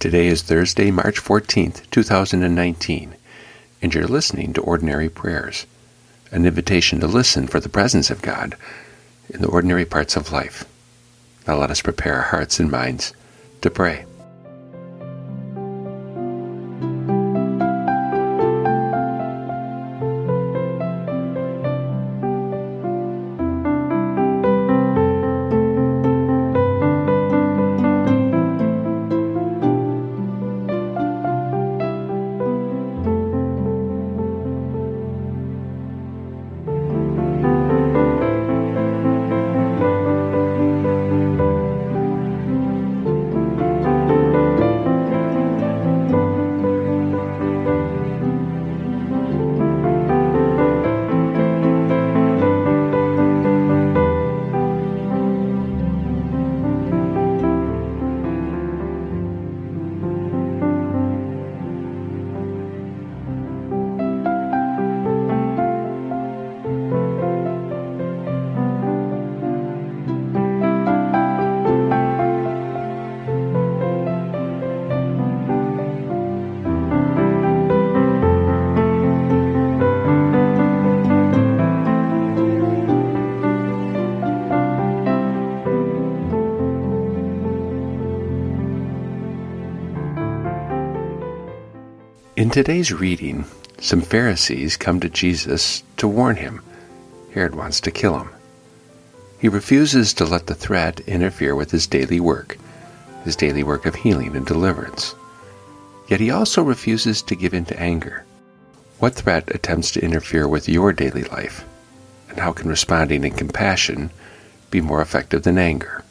Today is Thursday, March 14th, 2019, and you're listening to Ordinary Prayers, an invitation to listen for the presence of God in the ordinary parts of life. Now let us prepare our hearts and minds to pray. In today's reading, some Pharisees come to Jesus to warn him. Herod wants to kill him. He refuses to let the threat interfere with his daily work, his daily work of healing and deliverance. Yet he also refuses to give in to anger. What threat attempts to interfere with your daily life? And how can responding in compassion be more effective than anger?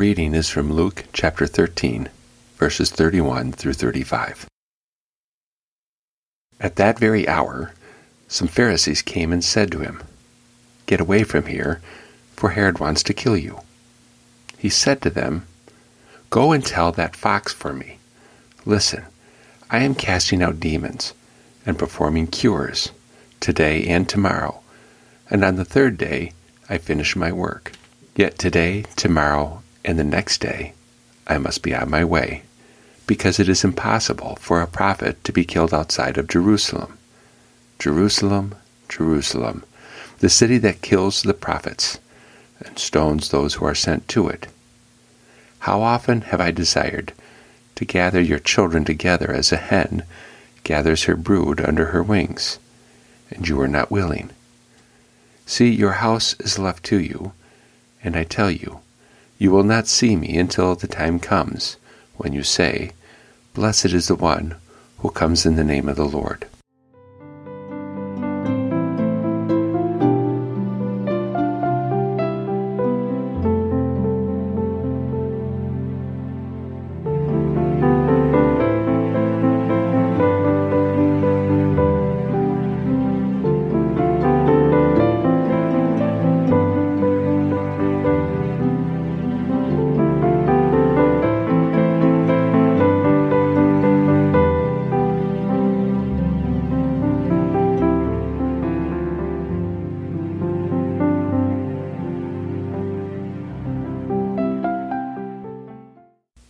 Reading is from Luke chapter 13, verses 31 through 35. At that very hour, some Pharisees came and said to him, Get away from here, for Herod wants to kill you. He said to them, Go and tell that fox for me. Listen, I am casting out demons and performing cures today and tomorrow, and on the third day I finish my work. Yet today, tomorrow, and the next day I must be on my way, because it is impossible for a prophet to be killed outside of Jerusalem. Jerusalem, Jerusalem, the city that kills the prophets and stones those who are sent to it. How often have I desired to gather your children together as a hen gathers her brood under her wings, and you are not willing. See, your house is left to you, and I tell you, you will not see me until the time comes when you say, Blessed is the one who comes in the name of the Lord.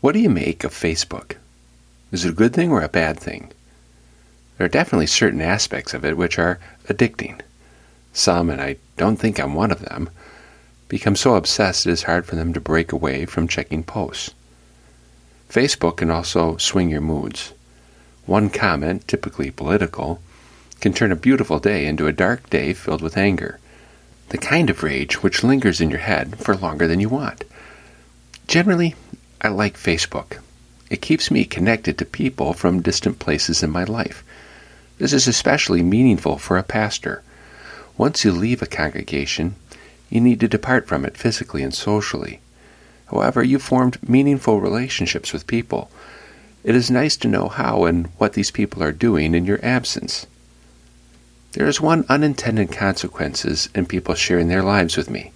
What do you make of Facebook? Is it a good thing or a bad thing? There are definitely certain aspects of it which are addicting. Some, and I don't think I'm one of them, become so obsessed it is hard for them to break away from checking posts. Facebook can also swing your moods. One comment, typically political, can turn a beautiful day into a dark day filled with anger. The kind of rage which lingers in your head for longer than you want. Generally, I like Facebook. It keeps me connected to people from distant places in my life. This is especially meaningful for a pastor. Once you leave a congregation, you need to depart from it physically and socially. However, you formed meaningful relationships with people. It is nice to know how and what these people are doing in your absence. There is one unintended consequences in people sharing their lives with me.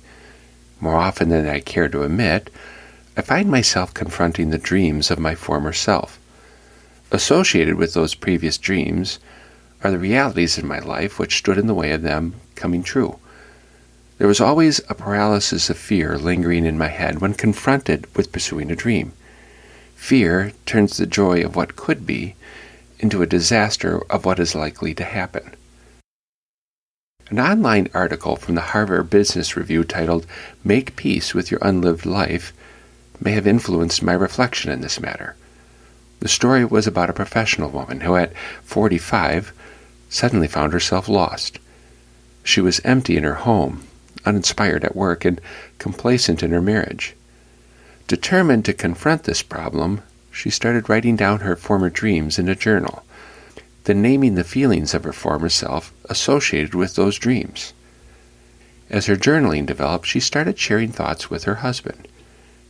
More often than I care to admit, I find myself confronting the dreams of my former self. Associated with those previous dreams are the realities in my life which stood in the way of them coming true. There was always a paralysis of fear lingering in my head when confronted with pursuing a dream. Fear turns the joy of what could be into a disaster of what is likely to happen. An online article from the Harvard Business Review titled Make Peace with Your Unlived Life may have influenced my reflection in this matter. The story was about a professional woman who, at 45, suddenly found herself lost. She was empty in her home, uninspired at work, and complacent in her marriage. Determined to confront this problem, she started writing down her former dreams in a journal, then naming the feelings of her former self associated with those dreams. As her journaling developed, she started sharing thoughts with her husband.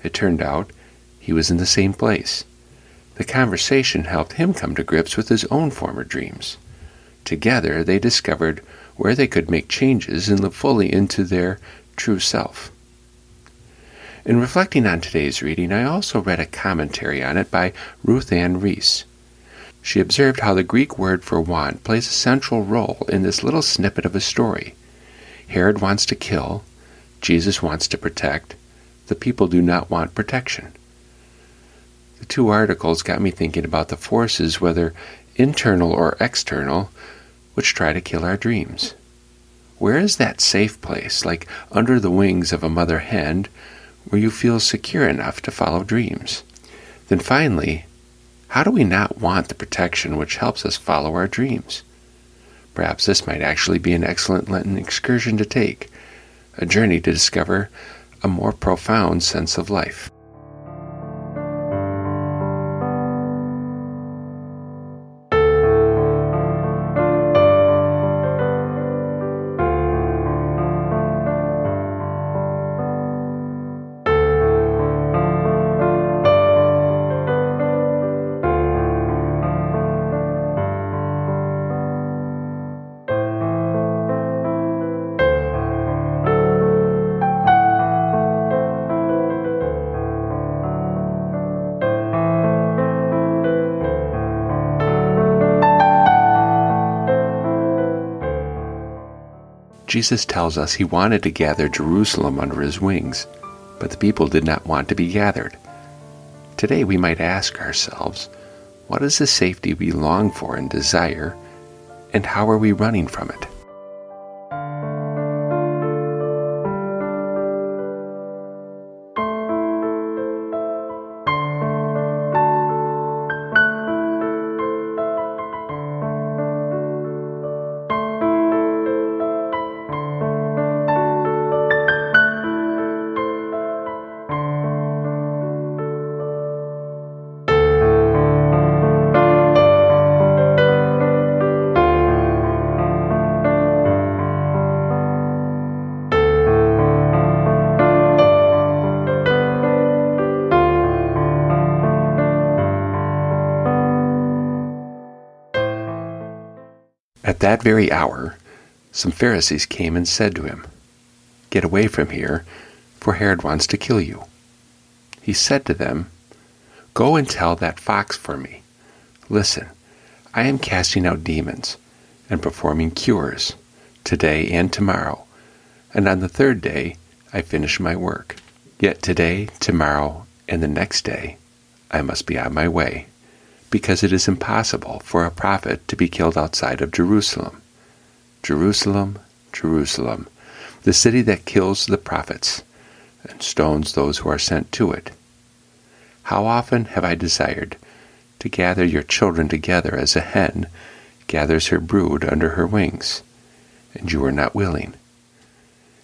It turned out he was in the same place. The conversation helped him come to grips with his own former dreams. Together, they discovered where they could make changes and live fully into their true self. In reflecting on today's reading, I also read a commentary on it by Ruth Ann Reese. She observed how the Greek word for want plays a central role in this little snippet of a story. Herod wants to kill, Jesus wants to protect, the people do not want protection. The two articles got me thinking about the forces, whether internal or external, which try to kill our dreams. Where is that safe place, like under the wings of a mother hen, where you feel secure enough to follow dreams? Then finally, how do we not want the protection which helps us follow our dreams? Perhaps this might actually be an excellent Lenten excursion to take, a journey to discover a more profound sense of life. Jesus tells us he wanted to gather Jerusalem under his wings, but the people did not want to be gathered. Today we might ask ourselves, what is the safety we long for and desire, and how are we running from it? At that very hour, some Pharisees came and said to him, Get away from here, for Herod wants to kill you. He said to them, Go and tell that fox for me. Listen, I am casting out demons and performing cures today and tomorrow, and on the third day I finish my work. Yet today, tomorrow, and the next day I must be on my way because it is impossible for a prophet to be killed outside of Jerusalem. Jerusalem, Jerusalem, the city that kills the prophets and stones those who are sent to it. How often have I desired to gather your children together as a hen gathers her brood under her wings, and you are not willing.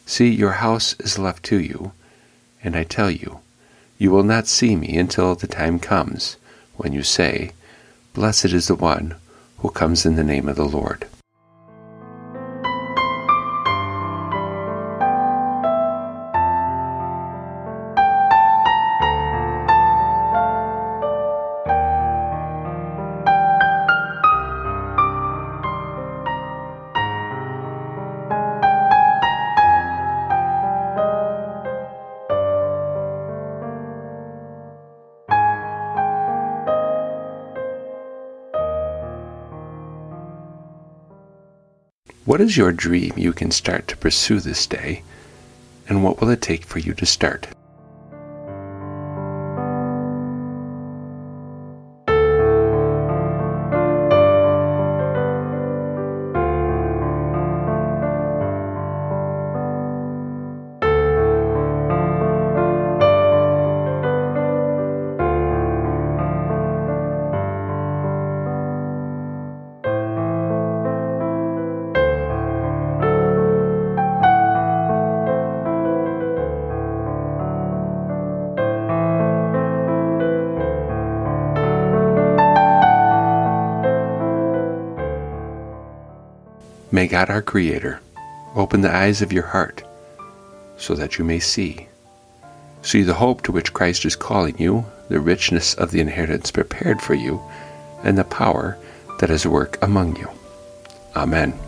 See, your house is left to you, and I tell you, you will not see me until the time comes when you say, Blessed is the one who comes in the name of the Lord. What is your dream you can start to pursue this day, and what will it take for you to start? May God our Creator open the eyes of your heart so that you may see. See the hope to which Christ is calling you, the richness of the inheritance prepared for you, and the power that is at work among you. Amen.